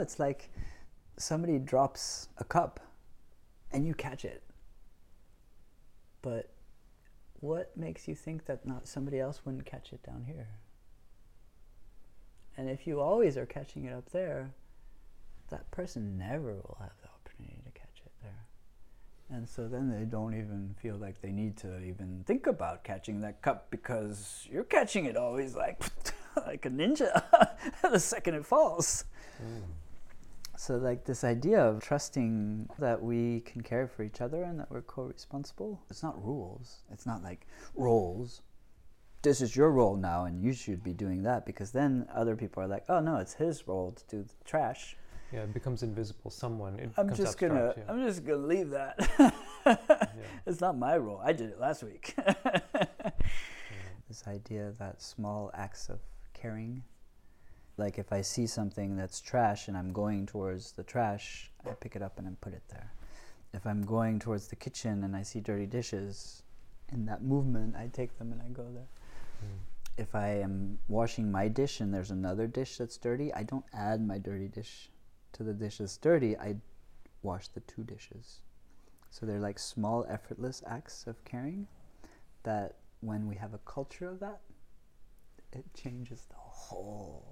It's like somebody drops a cup and you catch it. But what makes you think that not somebody else wouldn't catch it down here? And if you always are catching it up there, that person never will have the opportunity to catch it there. And so then they don't even feel like they need to even think about catching that cup because you're catching it always like like a ninja the second it falls. Mm. So, like this idea of trusting that we can care for each other and that we're co responsible, it's not rules. It's not like roles. This is your role now, and you should be doing that because then other people are like, oh no, it's his role to do the trash. Yeah, it becomes invisible. Someone. It I'm just abstract, gonna. Yeah. I'm just gonna leave that. yeah. It's not my role. I did it last week. yeah. This idea that small acts of caring like if I see something that's trash and I'm going towards the trash, I pick it up and I put it there. If I'm going towards the kitchen and I see dirty dishes, in that movement, I take them and I go there. Mm. If I am washing my dish and there's another dish that's dirty, I don't add my dirty dish to the dish that's dirty. I wash the two dishes. So they're like small, effortless acts of caring that when we have a culture of that, it changes the whole.